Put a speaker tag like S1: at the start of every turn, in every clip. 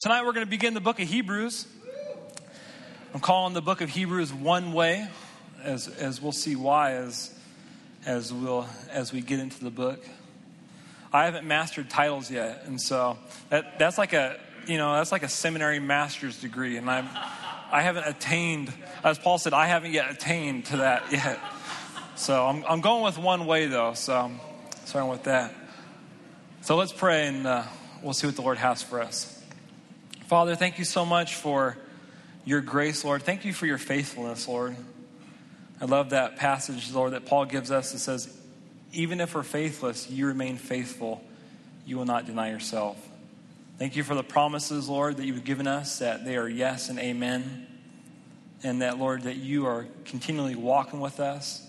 S1: Tonight we're going to begin the book of Hebrews. I'm calling the book of Hebrews one way, as, as we'll see why as, as, we'll, as we get into the book. I haven't mastered titles yet, and so that, that's like a you know that's like a seminary master's degree, and I'm I haven't attained, as Paul said, I haven't yet attained to that yet. So I'm, I'm going with one way though, so starting with that. So let's pray, and uh, we'll see what the Lord has for us. Father, thank you so much for your grace, Lord. Thank you for your faithfulness, Lord. I love that passage, Lord, that Paul gives us. that says, Even if we're faithless, you remain faithful. You will not deny yourself. Thank you for the promises, Lord, that you've given us, that they are yes and amen. And that, Lord, that you are continually walking with us,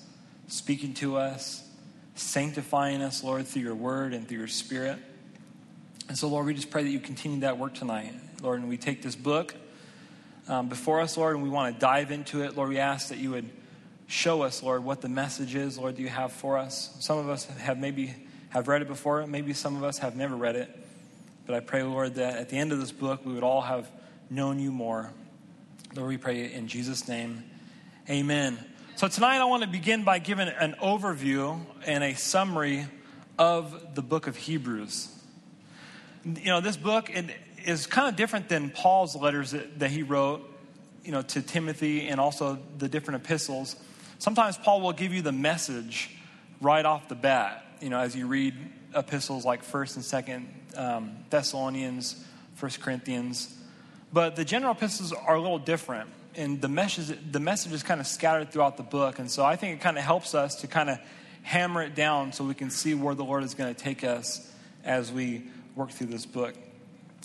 S1: speaking to us, sanctifying us, Lord, through your word and through your spirit. And so, Lord, we just pray that you continue that work tonight. Lord, and we take this book um, before us, Lord, and we want to dive into it. Lord, we ask that you would show us, Lord, what the message is, Lord, that you have for us. Some of us have maybe have read it before, maybe some of us have never read it. But I pray, Lord, that at the end of this book, we would all have known you more. Lord, we pray in Jesus' name. Amen. So tonight I want to begin by giving an overview and a summary of the book of Hebrews. You know, this book, it, is kind of different than Paul's letters that, that he wrote, you know, to Timothy and also the different epistles. Sometimes Paul will give you the message right off the bat, you know, as you read epistles like 1st and 2nd um, Thessalonians, 1st Corinthians. But the general epistles are a little different, and the message, the message is kind of scattered throughout the book. And so I think it kind of helps us to kind of hammer it down so we can see where the Lord is going to take us as we work through this book.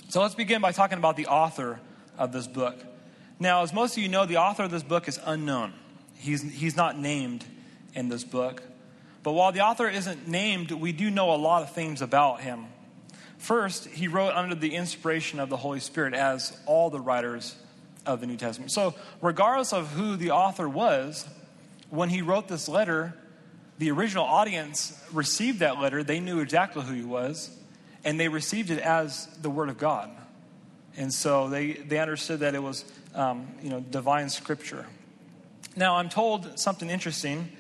S1: So let's begin by talking about the author of this book. Now, as most of you know, the author of this book is unknown. He's, he's not named in this book. But while the author isn't named, we do know a lot of things about him. First, he wrote under the inspiration of the Holy Spirit, as all the writers of the New Testament. So, regardless of who the author was, when he wrote this letter, the original audience received that letter. They knew exactly who he was and they received it as the Word of God. And so they, they understood that it was, um, you know, divine scripture. Now, I'm told something interesting.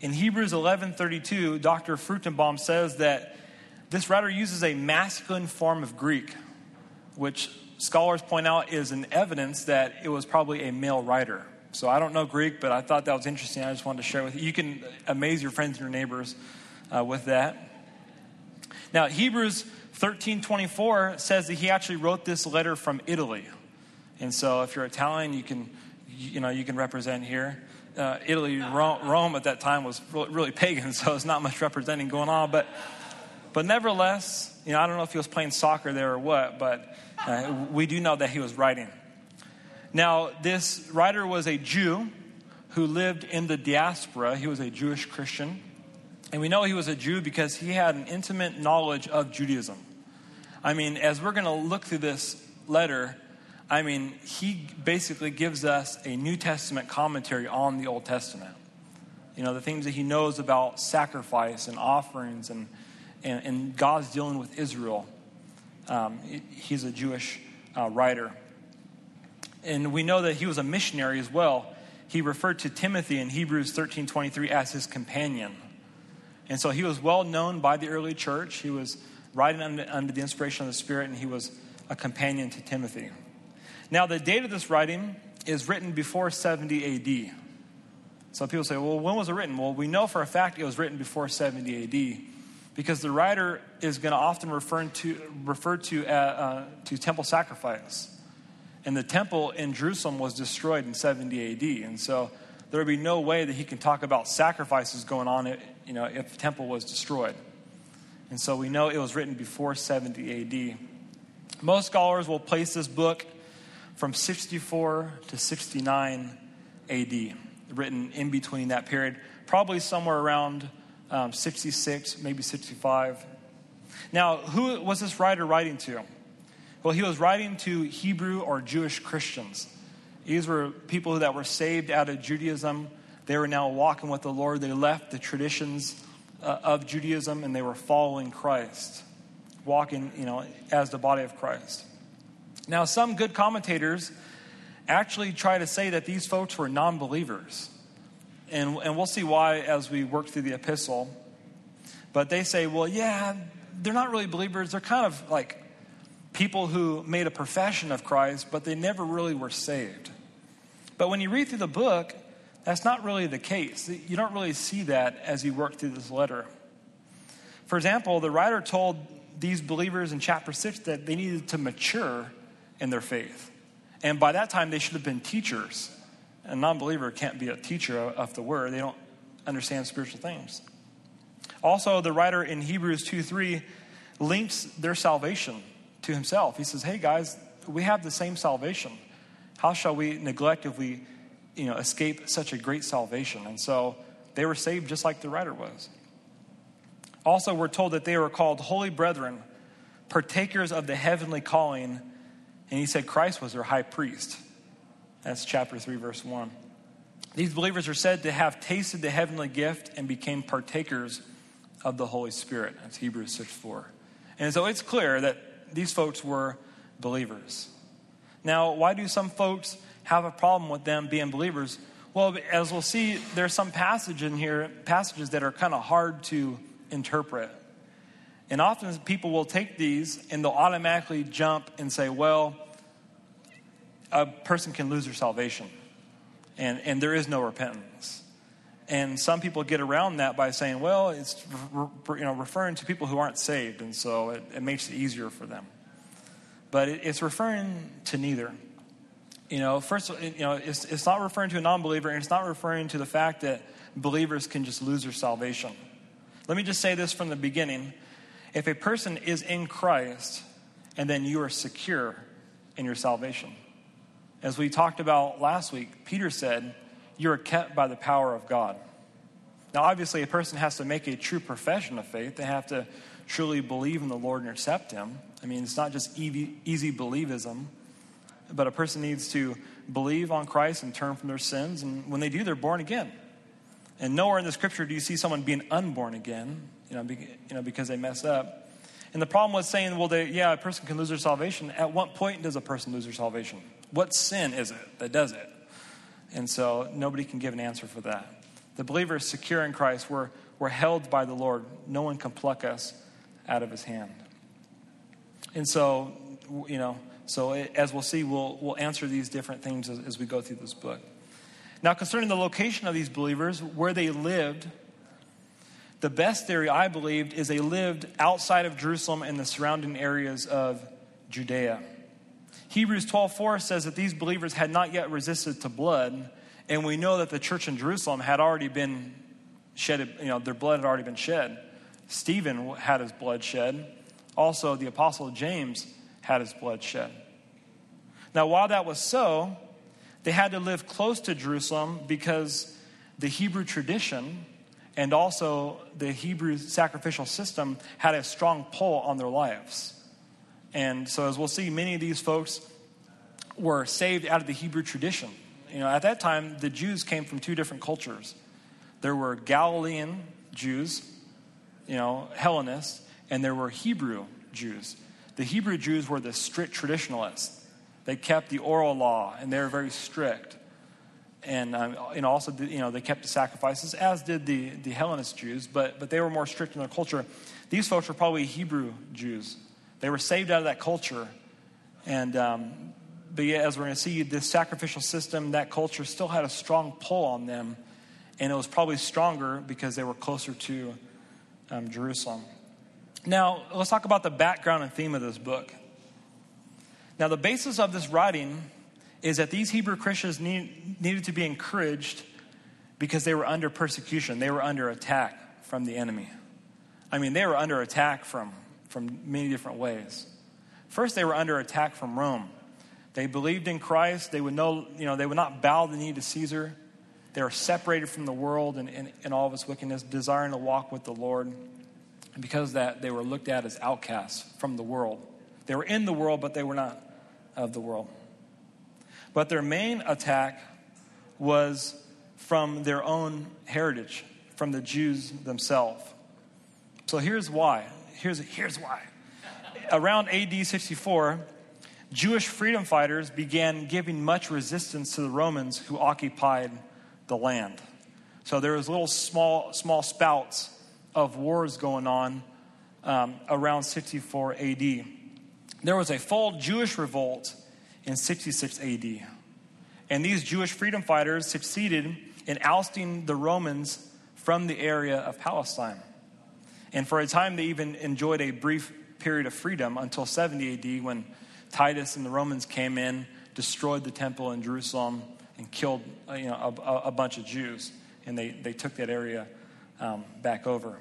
S1: In Hebrews 11.32, Dr. Fruchtenbaum says that this writer uses a masculine form of Greek, which scholars point out is an evidence that it was probably a male writer. So I don't know Greek, but I thought that was interesting. I just wanted to share with you. You can amaze your friends and your neighbors uh, with that. Now, Hebrews 1324 says that he actually wrote this letter from Italy. And so if you're Italian, you can, you know, you can represent here. Uh, Italy, Rome, at that time was really pagan, so there's not much representing going on. But, but nevertheless, you know, I don't know if he was playing soccer there or what, but uh, we do know that he was writing. Now, this writer was a Jew who lived in the diaspora. He was a Jewish Christian. And we know he was a Jew because he had an intimate knowledge of Judaism. I mean, as we're going to look through this letter, I mean, he basically gives us a New Testament commentary on the Old Testament. You know, the things that he knows about sacrifice and offerings and, and, and God's dealing with Israel. Um, he's a Jewish uh, writer. And we know that he was a missionary as well. He referred to Timothy in Hebrews 13 23 as his companion. And so he was well known by the early church. He was writing under, under the inspiration of the Spirit, and he was a companion to Timothy. Now, the date of this writing is written before 70 AD. Some people say, well, when was it written? Well, we know for a fact it was written before 70 AD because the writer is going to often refer to, refer to, uh, uh, to temple sacrifice. And the temple in Jerusalem was destroyed in 70 AD. And so there would be no way that he can talk about sacrifices going on you know, if the temple was destroyed. And so we know it was written before 70 AD. Most scholars will place this book from 64 to 69 AD, written in between that period, probably somewhere around um, 66, maybe 65. Now, who was this writer writing to? Well, he was writing to Hebrew or Jewish Christians. These were people that were saved out of Judaism. They were now walking with the Lord. They left the traditions uh, of Judaism and they were following Christ, walking, you know, as the body of Christ. Now, some good commentators actually try to say that these folks were non believers. And, and we'll see why as we work through the epistle. But they say, well, yeah, they're not really believers. They're kind of like people who made a profession of Christ, but they never really were saved. But when you read through the book, that's not really the case. You don't really see that as you work through this letter. For example, the writer told these believers in chapter 6 that they needed to mature in their faith. And by that time, they should have been teachers. A non believer can't be a teacher of the word, they don't understand spiritual things. Also, the writer in Hebrews 2 3 links their salvation to himself. He says, Hey guys, we have the same salvation. How shall we neglect if we you know, escape such a great salvation? And so they were saved just like the writer was. Also, we're told that they were called holy brethren, partakers of the heavenly calling. And he said Christ was their high priest. That's chapter 3, verse 1. These believers are said to have tasted the heavenly gift and became partakers of the Holy Spirit. That's Hebrews 6 4. And so it's clear that these folks were believers. Now, why do some folks have a problem with them being believers? Well, as we'll see, there's some passage in here, passages that are kind of hard to interpret. And often people will take these and they'll automatically jump and say, well, a person can lose their salvation, and, and there is no repentance. And some people get around that by saying, well, it's you know, referring to people who aren't saved, and so it, it makes it easier for them. But it, it's referring to neither. You know, first, you know, it's, it's not referring to a non believer, and it's not referring to the fact that believers can just lose their salvation. Let me just say this from the beginning. If a person is in Christ, and then you are secure in your salvation. As we talked about last week, Peter said, You are kept by the power of God. Now, obviously, a person has to make a true profession of faith. They have to truly believe in the Lord and accept Him. I mean, it's not just easy, easy believism, but a person needs to believe on Christ and turn from their sins. And when they do, they're born again. And nowhere in the scripture do you see someone being unborn again, you know, be, you know because they mess up. And the problem with saying, well, they, yeah, a person can lose their salvation. At what point does a person lose their salvation? What sin is it that does it? And so nobody can give an answer for that. The believer is secure in Christ. We're, we're held by the Lord. No one can pluck us out of his hand. And so, you know, so as we'll see, we'll, we'll answer these different things as, as we go through this book. Now, concerning the location of these believers, where they lived, the best theory, I believed, is they lived outside of Jerusalem and the surrounding areas of Judea. Hebrews 12:4 says that these believers had not yet resisted to blood, and we know that the church in Jerusalem had already been shed, you know, their blood had already been shed. Stephen had his blood shed. Also, the apostle James had his blood shed. Now, while that was so, they had to live close to Jerusalem because the Hebrew tradition and also the Hebrew sacrificial system had a strong pull on their lives. And so, as we'll see, many of these folks were saved out of the Hebrew tradition. You know, at that time, the Jews came from two different cultures. There were Galilean Jews, you know, Hellenists, and there were Hebrew Jews. The Hebrew Jews were the strict traditionalists. They kept the oral law, and they were very strict. And um, know, also, you know, they kept the sacrifices, as did the, the Hellenist Jews, but, but they were more strict in their culture. These folks were probably Hebrew Jews. They were saved out of that culture. And, um, but yeah, as we're going to see, this sacrificial system, that culture still had a strong pull on them. And it was probably stronger because they were closer to um, Jerusalem. Now, let's talk about the background and theme of this book. Now, the basis of this writing is that these Hebrew Christians need, needed to be encouraged because they were under persecution, they were under attack from the enemy. I mean, they were under attack from, from many different ways. First, they were under attack from Rome. They believed in Christ. They would know, you know, they would not bow the knee to Caesar. They were separated from the world and, and, and all of its wickedness, desiring to walk with the Lord. And because that, they were looked at as outcasts from the world. They were in the world, but they were not of the world. But their main attack was from their own heritage, from the Jews themselves. So here's why. Here's, here's why. Around AD 64, Jewish freedom fighters began giving much resistance to the Romans who occupied the land. So there was little small, small spouts of wars going on um, around 64 AD. There was a full Jewish revolt in 66 AD. And these Jewish freedom fighters succeeded in ousting the Romans from the area of Palestine. And for a time, they even enjoyed a brief period of freedom until 70 AD when Titus and the Romans came in, destroyed the temple in Jerusalem, and killed you know, a, a bunch of Jews. And they, they took that area um, back over.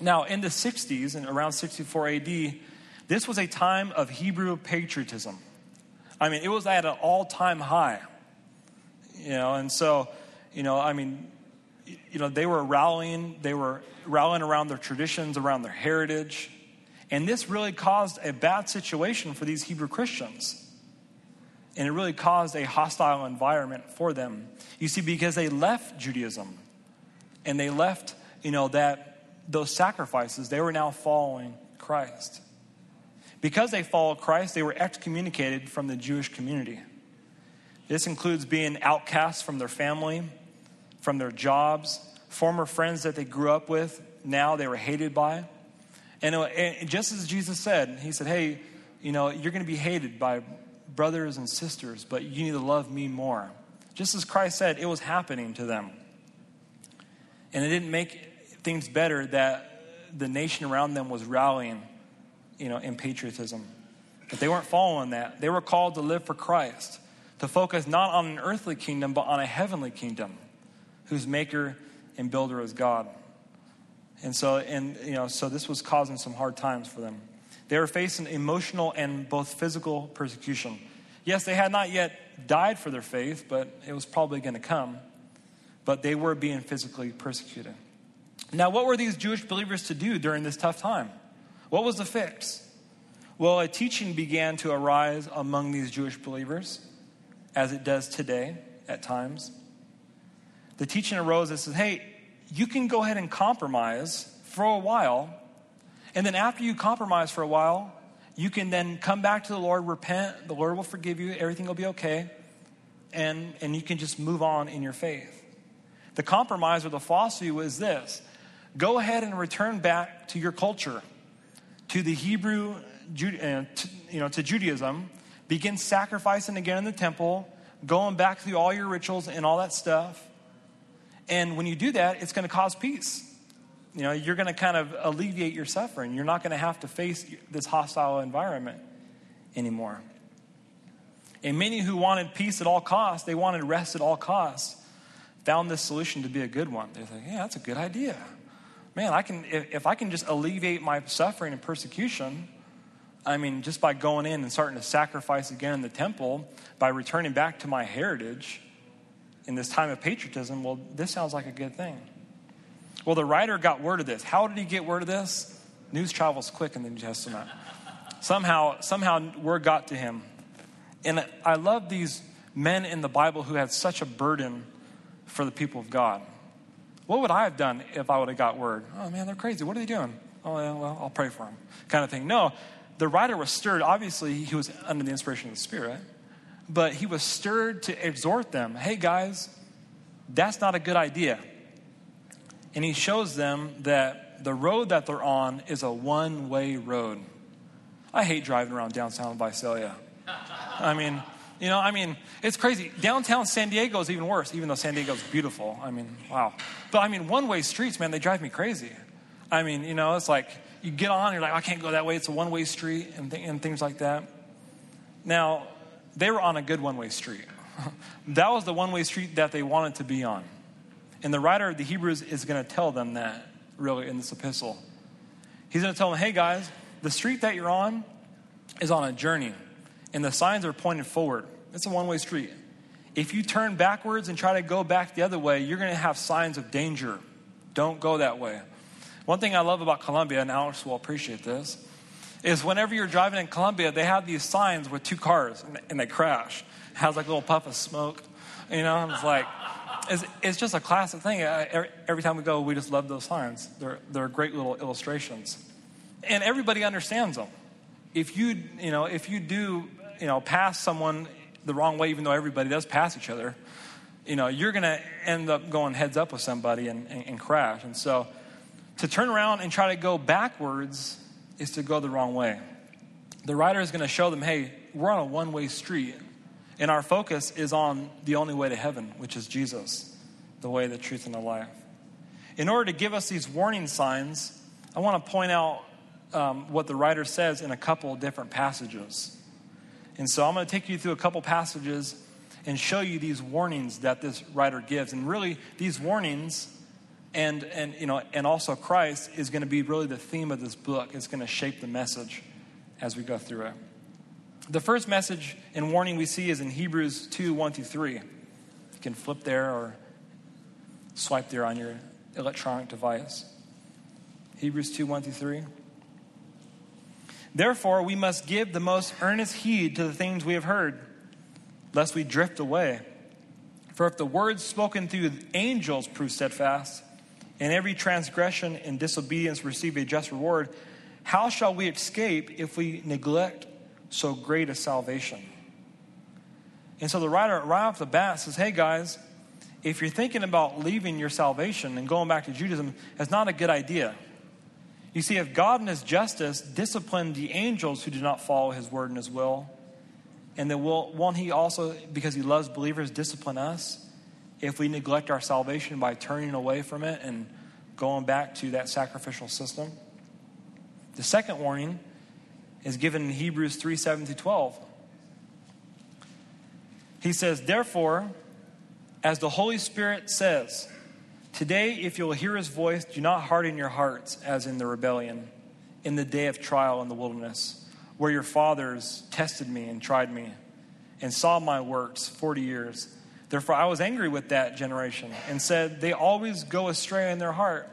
S1: Now, in the 60s and around 64 AD, this was a time of Hebrew patriotism. I mean, it was at an all time high. You know, and so, you know, I mean, you know, they were rallying, they were rallying around their traditions, around their heritage. And this really caused a bad situation for these Hebrew Christians. And it really caused a hostile environment for them. You see, because they left Judaism and they left, you know, that those sacrifices, they were now following Christ. Because they followed Christ, they were excommunicated from the Jewish community. This includes being outcast from their family, from their jobs, former friends that they grew up with, now they were hated by. And, uh, and just as Jesus said, He said, Hey, you know, you're going to be hated by brothers and sisters, but you need to love me more. Just as Christ said, it was happening to them. And it didn't make things better that the nation around them was rallying you know, in patriotism. But they weren't following that. They were called to live for Christ, to focus not on an earthly kingdom, but on a heavenly kingdom, whose maker and builder is God. And so, and you know, so this was causing some hard times for them. They were facing emotional and both physical persecution. Yes, they had not yet died for their faith, but it was probably going to come. But they were being physically persecuted. Now, what were these Jewish believers to do during this tough time? What was the fix? Well, a teaching began to arise among these Jewish believers, as it does today at times. The teaching arose that says, hey, you can go ahead and compromise for a while, and then after you compromise for a while, you can then come back to the Lord, repent, the Lord will forgive you, everything will be okay, and, and you can just move on in your faith. The compromise or the philosophy was this go ahead and return back to your culture to the Hebrew, uh, you know, to Judaism, begin sacrificing again in the temple, going back through all your rituals and all that stuff. And when you do that, it's going to cause peace. You know, you're going to kind of alleviate your suffering. You're not going to have to face this hostile environment anymore. And many who wanted peace at all costs, they wanted rest at all costs, found this solution to be a good one. They're like, yeah, that's a good idea man, I can, if, if I can just alleviate my suffering and persecution, I mean, just by going in and starting to sacrifice again in the temple, by returning back to my heritage in this time of patriotism, well, this sounds like a good thing. Well, the writer got word of this. How did he get word of this? News travels quick in the New Testament. somehow, somehow, word got to him. And I love these men in the Bible who had such a burden for the people of God. What would I have done if I would have got word? Oh man, they're crazy. What are they doing? Oh, yeah, well, I'll pray for them. Kind of thing. No, the writer was stirred. Obviously, he was under the inspiration of the Spirit, but he was stirred to exhort them hey, guys, that's not a good idea. And he shows them that the road that they're on is a one way road. I hate driving around downtown Visalia. I mean, you know, I mean, it's crazy. Downtown San Diego is even worse, even though San Diego's beautiful. I mean, wow. But I mean, one way streets, man, they drive me crazy. I mean, you know, it's like you get on, you're like, I can't go that way. It's a one way street and, th- and things like that. Now, they were on a good one way street. that was the one way street that they wanted to be on. And the writer of the Hebrews is going to tell them that, really, in this epistle. He's going to tell them, hey, guys, the street that you're on is on a journey and the signs are pointed forward. It's a one way street. If you turn backwards and try to go back the other way, you're going to have signs of danger. Don't go that way. One thing I love about Colombia, and Alex will appreciate this, is whenever you're driving in Colombia, they have these signs with two cars and they crash. It has like a little puff of smoke. You know, it's like, it's, it's just a classic thing. Every, every time we go, we just love those signs. They're, they're great little illustrations. And everybody understands them if you, you know, if you do you know, pass someone the wrong way, even though everybody does pass each other, you know, you're going to end up going heads up with somebody and, and, and crash. And so to turn around and try to go backwards is to go the wrong way. The writer is going to show them, hey, we're on a one way street, and our focus is on the only way to heaven, which is Jesus, the way, the truth, and the life. In order to give us these warning signs, I want to point out um, what the writer says in a couple different passages. And so I'm going to take you through a couple passages and show you these warnings that this writer gives. And really, these warnings and, and, you know, and also Christ is going to be really the theme of this book. It's going to shape the message as we go through it. The first message and warning we see is in Hebrews 2 1 through 3. You can flip there or swipe there on your electronic device. Hebrews 2 1 through 3. Therefore, we must give the most earnest heed to the things we have heard, lest we drift away. For if the words spoken through angels prove steadfast, and every transgression and disobedience receive a just reward, how shall we escape if we neglect so great a salvation? And so the writer, right off the bat, says, Hey guys, if you're thinking about leaving your salvation and going back to Judaism, that's not a good idea. You see, if God in his justice disciplined the angels who did not follow his word and his will, and then will, won't he also, because he loves believers, discipline us if we neglect our salvation by turning away from it and going back to that sacrificial system? The second warning is given in Hebrews 3 7 through 12. He says, Therefore, as the Holy Spirit says, Today, if you'll hear his voice, do not harden your hearts as in the rebellion, in the day of trial in the wilderness, where your fathers tested me and tried me, and saw my works 40 years. Therefore, I was angry with that generation and said, They always go astray in their heart,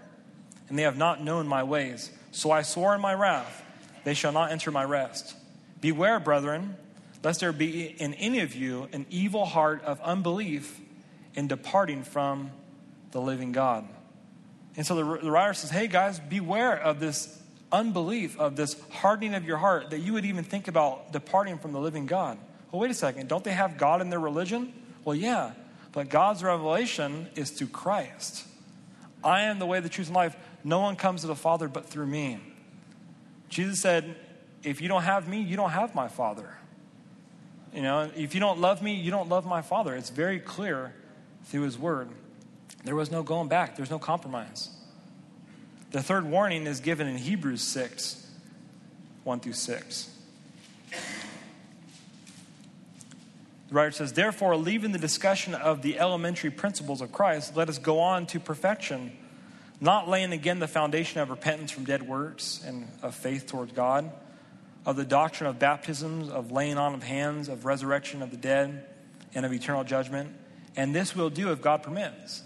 S1: and they have not known my ways. So I swore in my wrath, They shall not enter my rest. Beware, brethren, lest there be in any of you an evil heart of unbelief in departing from the living God. And so the, the writer says, Hey guys, beware of this unbelief, of this hardening of your heart, that you would even think about departing from the living God. Well, wait a second. Don't they have God in their religion? Well, yeah. But God's revelation is through Christ. I am the way, the truth, and life. No one comes to the Father but through me. Jesus said, If you don't have me, you don't have my Father. You know, if you don't love me, you don't love my Father. It's very clear through His Word. There was no going back, there's no compromise. The third warning is given in Hebrews 6 1 through 6. The writer says, Therefore, leaving the discussion of the elementary principles of Christ, let us go on to perfection, not laying again the foundation of repentance from dead works and of faith towards God, of the doctrine of baptisms, of laying on of hands, of resurrection of the dead, and of eternal judgment. And this we'll do if God permits.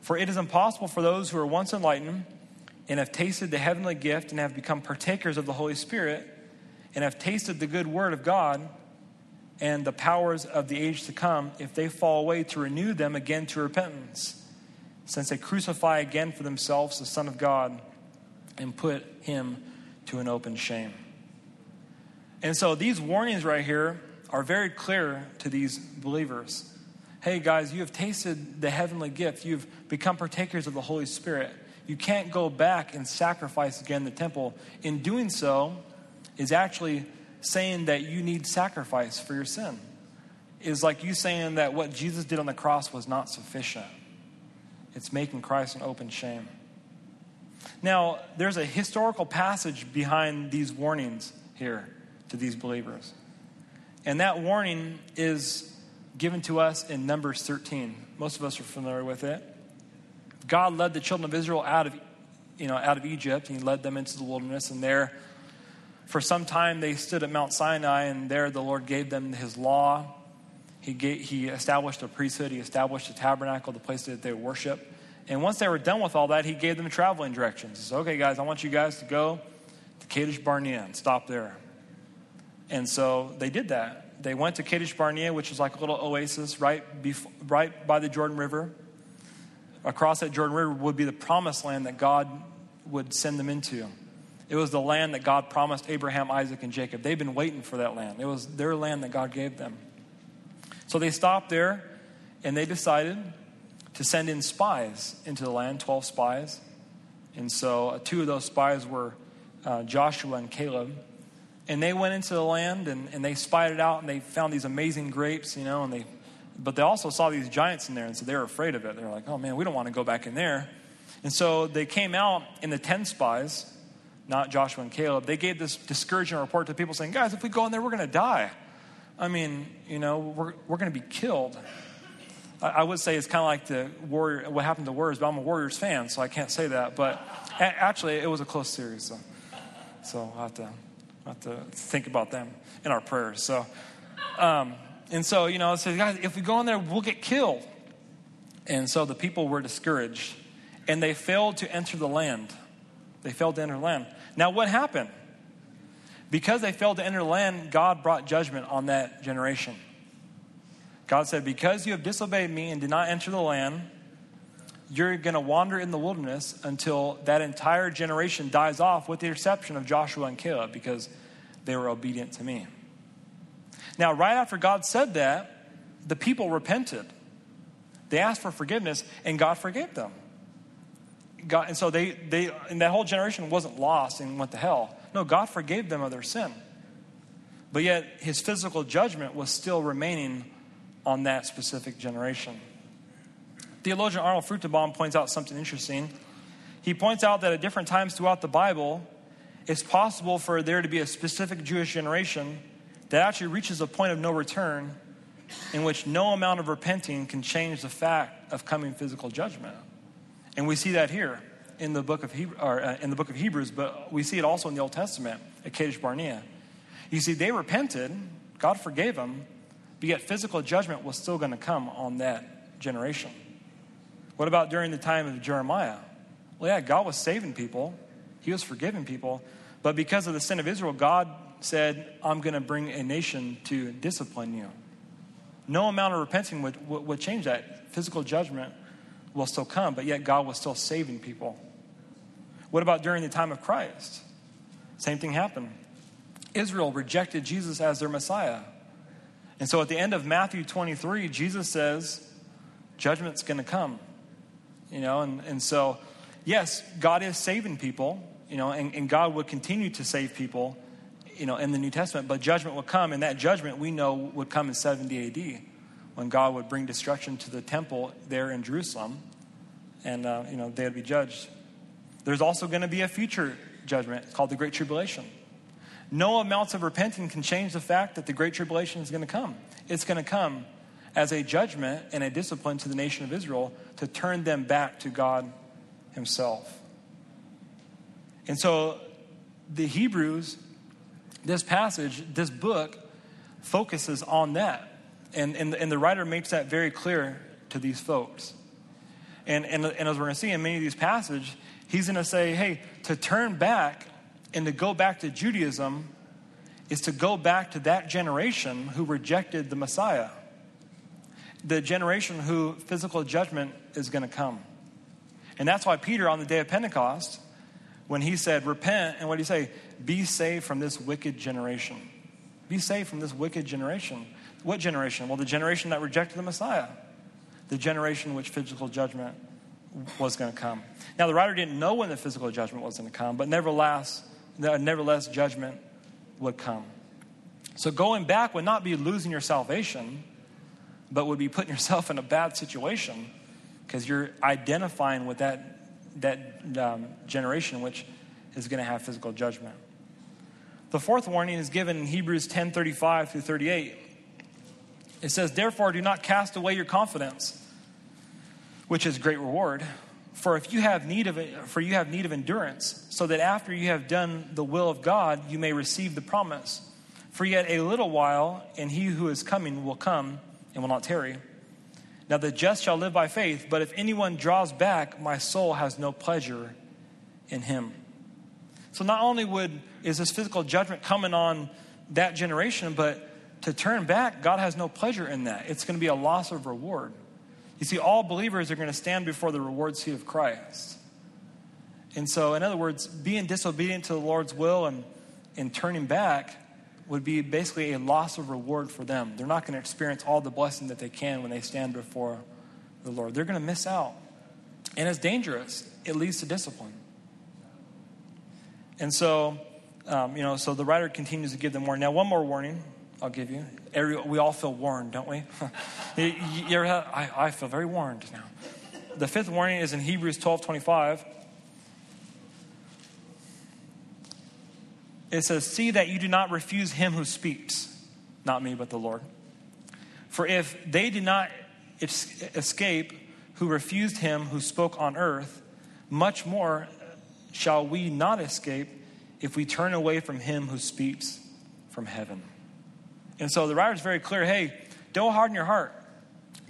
S1: For it is impossible for those who are once enlightened and have tasted the heavenly gift and have become partakers of the Holy Spirit and have tasted the good word of God and the powers of the age to come, if they fall away, to renew them again to repentance, since they crucify again for themselves the Son of God and put him to an open shame. And so these warnings right here are very clear to these believers hey guys, you have tasted the heavenly gift, you've become partakers of the Holy Spirit. You can't go back and sacrifice again the temple. In doing so, is actually saying that you need sacrifice for your sin. Is like you saying that what Jesus did on the cross was not sufficient. It's making Christ an open shame. Now, there's a historical passage behind these warnings here to these believers. And that warning is given to us in Numbers 13. Most of us are familiar with it. God led the children of Israel out of, you know, out of Egypt. He led them into the wilderness, and there, for some time, they stood at Mount Sinai, and there the Lord gave them His law. He, gave, he established a priesthood. He established a tabernacle, the place that they worship. And once they were done with all that, He gave them the traveling directions. He said, "Okay, guys, I want you guys to go to Kadesh Barnea and stop there." And so they did that they went to Kadesh Barnea, which is like a little oasis right, before, right by the Jordan River. Across that Jordan River would be the promised land that God would send them into. It was the land that God promised Abraham, Isaac, and Jacob. They've been waiting for that land. It was their land that God gave them. So they stopped there and they decided to send in spies into the land, 12 spies. And so uh, two of those spies were uh, Joshua and Caleb. And they went into the land and, and they spied it out and they found these amazing grapes, you know, and they, but they also saw these giants in there and so they were afraid of it. They were like, oh man, we don't want to go back in there. And so they came out in the 10 spies, not Joshua and Caleb. They gave this discouraging report to people saying, guys, if we go in there, we're going to die. I mean, you know, we're, we're going to be killed. I, I would say it's kind of like the warrior, what happened to Warriors, but I'm a Warriors fan, so I can't say that. But actually, it was a close series. So, so I'll have to, to think about them in our prayers. So, um, and so, you know, it says, guys, if we go in there, we'll get killed. And so the people were discouraged and they failed to enter the land. They failed to enter the land. Now, what happened? Because they failed to enter the land, God brought judgment on that generation. God said, Because you have disobeyed me and did not enter the land, you're going to wander in the wilderness until that entire generation dies off with the exception of Joshua and Caleb because they were obedient to me. Now, right after God said that, the people repented. They asked for forgiveness, and God forgave them. God, and so they, they, and that whole generation wasn't lost and went to hell. No, God forgave them of their sin. But yet, his physical judgment was still remaining on that specific generation. Theologian Arnold Fruchtenbaum points out something interesting. He points out that at different times throughout the Bible, it's possible for there to be a specific Jewish generation that actually reaches a point of no return in which no amount of repenting can change the fact of coming physical judgment. And we see that here in the book of, or, uh, in the book of Hebrews, but we see it also in the Old Testament at Kadesh Barnea. You see, they repented, God forgave them, but yet physical judgment was still going to come on that generation. What about during the time of Jeremiah? Well, yeah, God was saving people, He was forgiving people, but because of the sin of Israel, God said, I'm going to bring a nation to discipline you. No amount of repenting would, would, would change that. Physical judgment will still come, but yet God was still saving people. What about during the time of Christ? Same thing happened. Israel rejected Jesus as their Messiah. And so at the end of Matthew 23, Jesus says, judgment's going to come. You know, and, and so, yes, God is saving people, you know, and, and God would continue to save people, you know, in the New Testament, but judgment will come, and that judgment we know would come in 70 AD when God would bring destruction to the temple there in Jerusalem, and uh, you know they would be judged. There's also going to be a future judgment called the Great Tribulation. No amounts of repenting can change the fact that the Great Tribulation is going to come. It's going to come as a judgment and a discipline to the nation of Israel to turn them back to God Himself. And so the Hebrews, this passage, this book, focuses on that. And, and, and the writer makes that very clear to these folks. And, and, and as we're going to see in many of these passages, he's going to say, hey, to turn back and to go back to Judaism is to go back to that generation who rejected the Messiah, the generation who physical judgment is going to come. And that's why Peter, on the day of Pentecost, when he said, Repent, and what did he say? Be saved from this wicked generation. Be saved from this wicked generation. What generation? Well, the generation that rejected the Messiah, the generation which physical judgment was going to come. Now, the writer didn't know when the physical judgment was going to come, but nevertheless, nevertheless, judgment would come. So, going back would not be losing your salvation, but would be putting yourself in a bad situation because you're identifying with that, that um, generation which is going to have physical judgment. The fourth warning is given in Hebrews 10 35 through 38. It says, Therefore, do not cast away your confidence, which is great reward. For if you have need of it, for you have need of endurance, so that after you have done the will of God, you may receive the promise. For yet a little while, and he who is coming will come and will not tarry. Now the just shall live by faith, but if anyone draws back, my soul has no pleasure in him. So not only would is this physical judgment coming on that generation, but to turn back, God has no pleasure in that. It's going to be a loss of reward. You see, all believers are going to stand before the reward seat of Christ. And so, in other words, being disobedient to the Lord's will and, and turning back would be basically a loss of reward for them. They're not going to experience all the blessing that they can when they stand before the Lord. They're going to miss out. And it's dangerous, it leads to discipline. And so, um, you know, so the writer continues to give them warning. Now, one more warning I'll give you. Every, we all feel warned, don't we? you, you I, I feel very warned now. The fifth warning is in Hebrews 12 25. It says, See that you do not refuse him who speaks, not me, but the Lord. For if they did not escape who refused him who spoke on earth, much more shall we not escape if we turn away from him who speaks from heaven. And so the writer is very clear hey, don't harden your heart.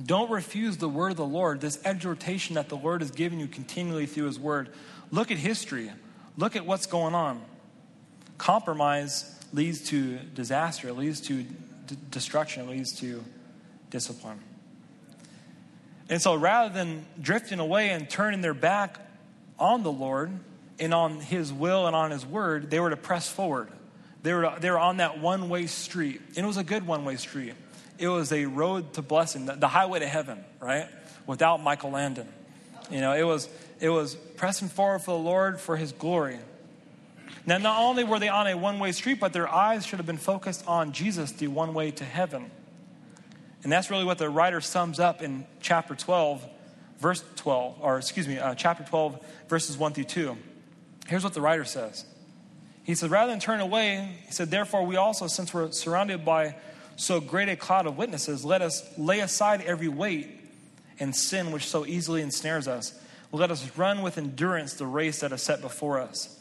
S1: Don't refuse the word of the Lord, this exhortation that the Lord is giving you continually through his word. Look at history, look at what's going on. Compromise leads to disaster, it leads to d- destruction, it leads to discipline. And so rather than drifting away and turning their back on the Lord and on his will and on his word, they were to press forward. They were, they were on that one way street. And it was a good one way street. It was a road to blessing, the, the highway to heaven, right? Without Michael Landon. You know, it was, it was pressing forward for the Lord for his glory. Now, not only were they on a one way street, but their eyes should have been focused on Jesus, the one way to heaven. And that's really what the writer sums up in chapter 12, verse 12, or excuse me, uh, chapter 12, verses 1 through 2. Here's what the writer says He said, Rather than turn away, he said, Therefore, we also, since we're surrounded by so great a cloud of witnesses, let us lay aside every weight and sin which so easily ensnares us. Let us run with endurance the race that is set before us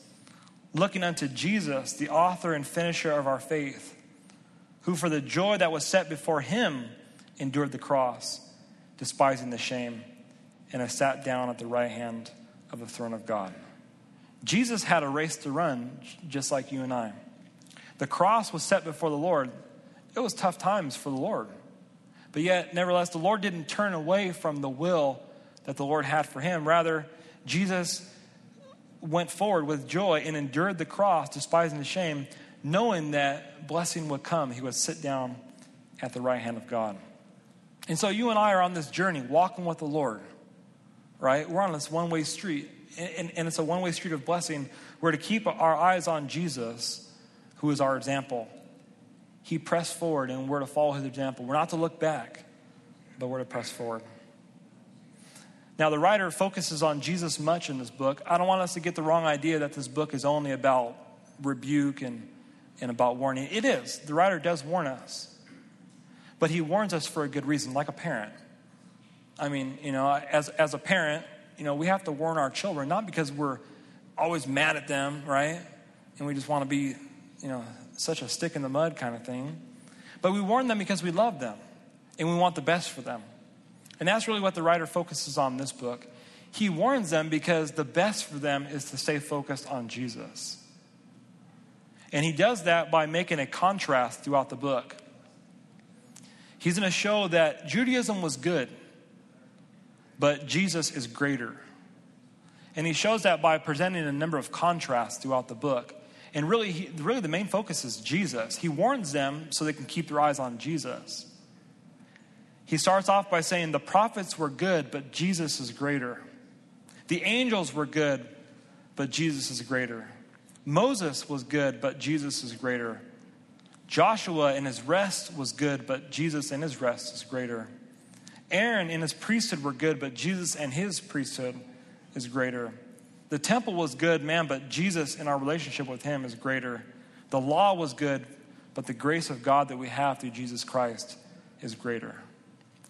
S1: looking unto Jesus, the author and finisher of our faith, who for the joy that was set before him endured the cross, despising the shame, and has sat down at the right hand of the throne of God. Jesus had a race to run, just like you and I. The cross was set before the Lord. It was tough times for the Lord. But yet, nevertheless, the Lord didn't turn away from the will that the Lord had for him. Rather, Jesus went forward with joy and endured the cross, despising the shame, knowing that blessing would come. He would sit down at the right hand of God. And so you and I are on this journey, walking with the Lord, right? We're on this one way street, and, and, it's a one way street of blessing. We're to keep our eyes on Jesus, who is our example. He pressed forward, and we're to follow his example. We're not to look back, but we're to press forward. Now, the writer focuses on Jesus much in this book. I don't want us to get the wrong idea that this book is only about rebuke and, and about warning. It is. The writer does warn us. But he warns us for a good reason, like a parent. I mean, you know, as, as a parent, you know, we have to warn our children, not because we're always mad at them, right? And we just want to be, you know, such a stick in the mud kind of thing. But we warn them because we love them and we want the best for them. And that's really what the writer focuses on in this book. He warns them because the best for them is to stay focused on Jesus. And he does that by making a contrast throughout the book. He's going to show that Judaism was good, but Jesus is greater. And he shows that by presenting a number of contrasts throughout the book. And really, he, really the main focus is Jesus. He warns them so they can keep their eyes on Jesus. He starts off by saying the prophets were good, but Jesus is greater. The angels were good, but Jesus is greater. Moses was good, but Jesus is greater. Joshua in his rest was good, but Jesus in his rest is greater. Aaron in his priesthood were good, but Jesus and his priesthood is greater. The temple was good, man, but Jesus in our relationship with him is greater. The law was good, but the grace of God that we have through Jesus Christ is greater.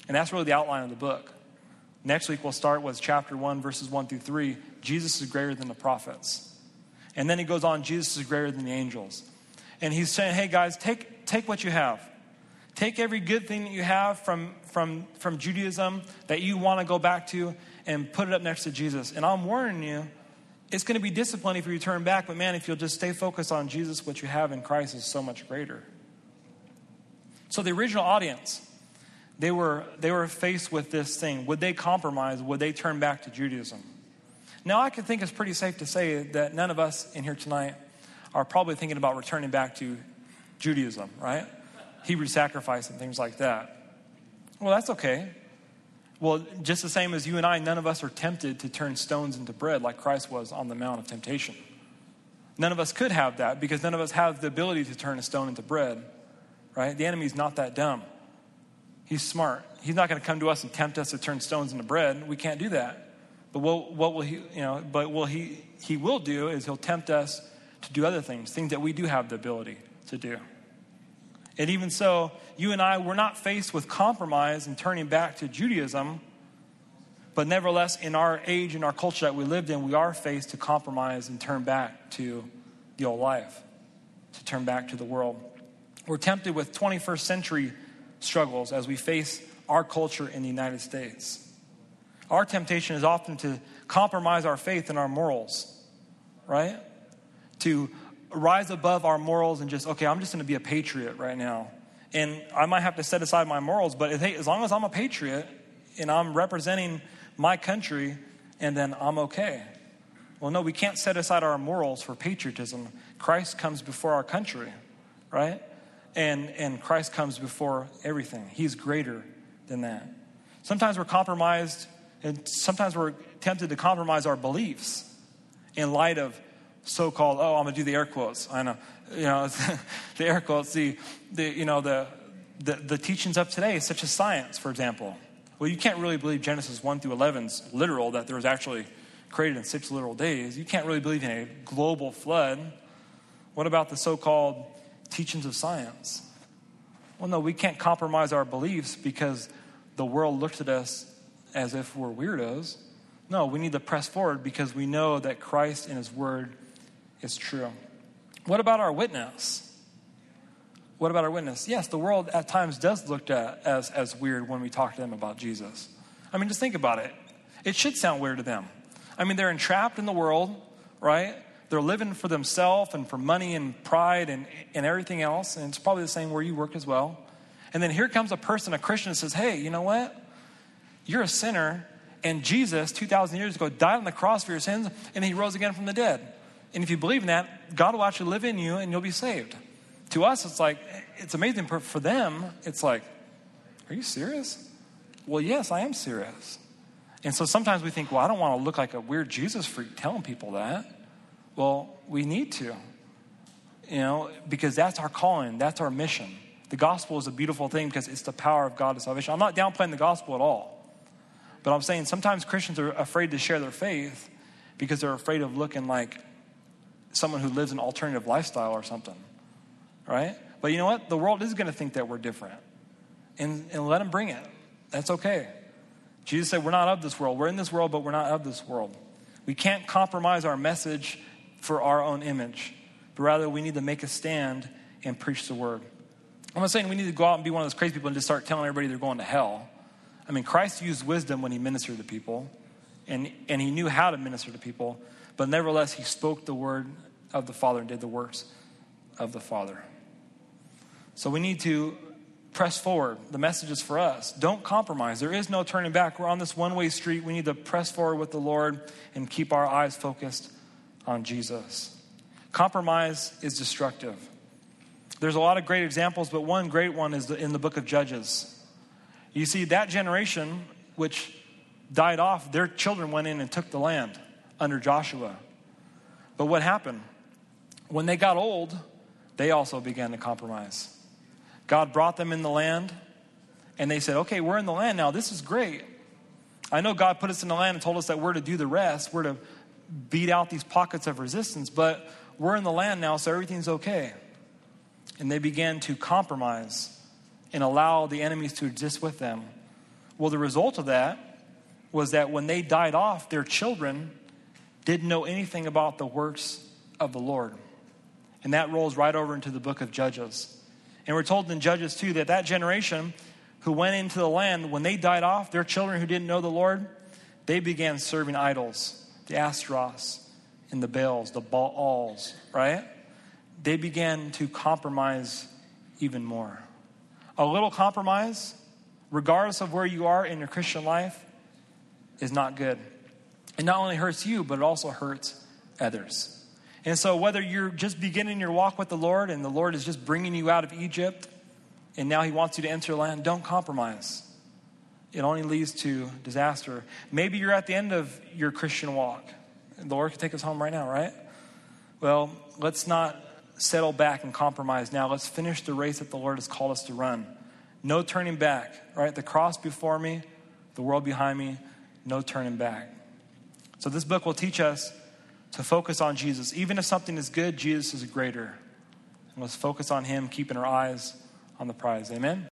S1: And that's really the outline of the book. Next week, we'll start with chapter 1, verses 1 through 3. Jesus is greater than the prophets. And then he goes on, Jesus is greater than the angels. And he's saying, hey, guys, take, take what you have. Take every good thing that you have from, from, from Judaism that you want to go back to and put it up next to Jesus. And I'm warning you, it's going to be disciplining if you turn back, but man, if you'll just stay focused on Jesus, what you have in Christ is so much greater. So the original audience, they were, they were faced with this thing. Would they compromise? Would they turn back to Judaism? Now, I can think it's pretty safe to say that none of us in here tonight are probably thinking about returning back to Judaism, right? Hebrew sacrifice and things like that. Well, that's okay. Well, just the same as you and I, none of us are tempted to turn stones into bread like Christ was on the Mount of Temptation. None of us could have that because none of us have the ability to turn a stone into bread, right? The enemy's not that dumb. He's smart. He's not going to come to us and tempt us to turn stones into bread. We can't do that. But what, what will he, you know, but what he, he will do is he'll tempt us to do other things, things that we do have the ability to do. And even so, you and I, we're not faced with compromise and turning back to Judaism, but nevertheless, in our age and our culture that we lived in, we are faced to compromise and turn back to the old life, to turn back to the world. We're tempted with 21st century struggles as we face our culture in the United States. Our temptation is often to compromise our faith and our morals, right? To rise above our morals and just, okay, I'm just going to be a patriot right now. And I might have to set aside my morals, but hey, as long as I'm a patriot and I'm representing my country, and then I'm okay. Well, no, we can't set aside our morals for patriotism. Christ comes before our country, right? And, and Christ comes before everything. He's greater than that. Sometimes we're compromised, and sometimes we're tempted to compromise our beliefs in light of so-called, oh, I'm gonna do the air quotes. I know, you know, the air quotes, the, the you know, the, the, the teachings of today, such as science, for example. Well, you can't really believe Genesis 1 through 11's literal, that there was actually created in six literal days. You can't really believe in a global flood. What about the so-called teachings of science? Well, no, we can't compromise our beliefs because the world looks at us as if we're weirdos. No, we need to press forward because we know that Christ and His Word is true. What about our witness? What about our witness? Yes, the world at times does look at as, as weird when we talk to them about Jesus. I mean, just think about it. It should sound weird to them. I mean, they're entrapped in the world, right? They're living for themselves and for money and pride and, and everything else. And it's probably the same where you work as well. And then here comes a person, a Christian, that says, hey, you know what? You're a sinner, and Jesus, 2,000 years ago, died on the cross for your sins, and he rose again from the dead. And if you believe in that, God will actually live in you and you'll be saved. To us, it's like, it's amazing. But for them, it's like, are you serious? Well, yes, I am serious. And so sometimes we think, well, I don't want to look like a weird Jesus freak telling people that. Well, we need to, you know, because that's our calling, that's our mission. The gospel is a beautiful thing because it's the power of God to salvation. I'm not downplaying the gospel at all. But I'm saying sometimes Christians are afraid to share their faith because they're afraid of looking like someone who lives an alternative lifestyle or something, right? But you know what? The world is going to think that we're different. And, and let them bring it. That's okay. Jesus said, We're not of this world. We're in this world, but we're not of this world. We can't compromise our message for our own image, but rather we need to make a stand and preach the word. I'm not saying we need to go out and be one of those crazy people and just start telling everybody they're going to hell. I mean, Christ used wisdom when he ministered to people, and, and he knew how to minister to people. But nevertheless, he spoke the word of the Father and did the works of the Father. So we need to press forward. The message is for us. Don't compromise. There is no turning back. We're on this one way street. We need to press forward with the Lord and keep our eyes focused on Jesus. Compromise is destructive. There's a lot of great examples, but one great one is in the book of Judges. You see, that generation, which died off, their children went in and took the land under Joshua. But what happened? When they got old, they also began to compromise. God brought them in the land, and they said, Okay, we're in the land now. This is great. I know God put us in the land and told us that we're to do the rest, we're to beat out these pockets of resistance, but we're in the land now, so everything's okay. And they began to compromise and allow the enemies to exist with them. Well, the result of that was that when they died off, their children didn't know anything about the works of the Lord. And that rolls right over into the book of Judges. And we're told in Judges 2 that that generation who went into the land, when they died off, their children who didn't know the Lord, they began serving idols, the Ashtoreths and the Baals, the Baals, right? They began to compromise even more. A little compromise, regardless of where you are in your Christian life, is not good. it not only hurts you, but it also hurts others. And so, whether you're just beginning your walk with the Lord and the Lord is just bringing you out of Egypt and now He wants you to enter land, don't compromise. It only leads to disaster. Maybe you're at the end of your Christian walk. The Lord can take us home right now, right? Well, let's not settle back and compromise now. Let's finish the race that the Lord has called us to run. No turning back, right? The cross before me, the world behind me, no turning back. So, this book will teach us to focus on Jesus. Even if something is good, Jesus is greater. And let's focus on Him, keeping our eyes on the prize. Amen?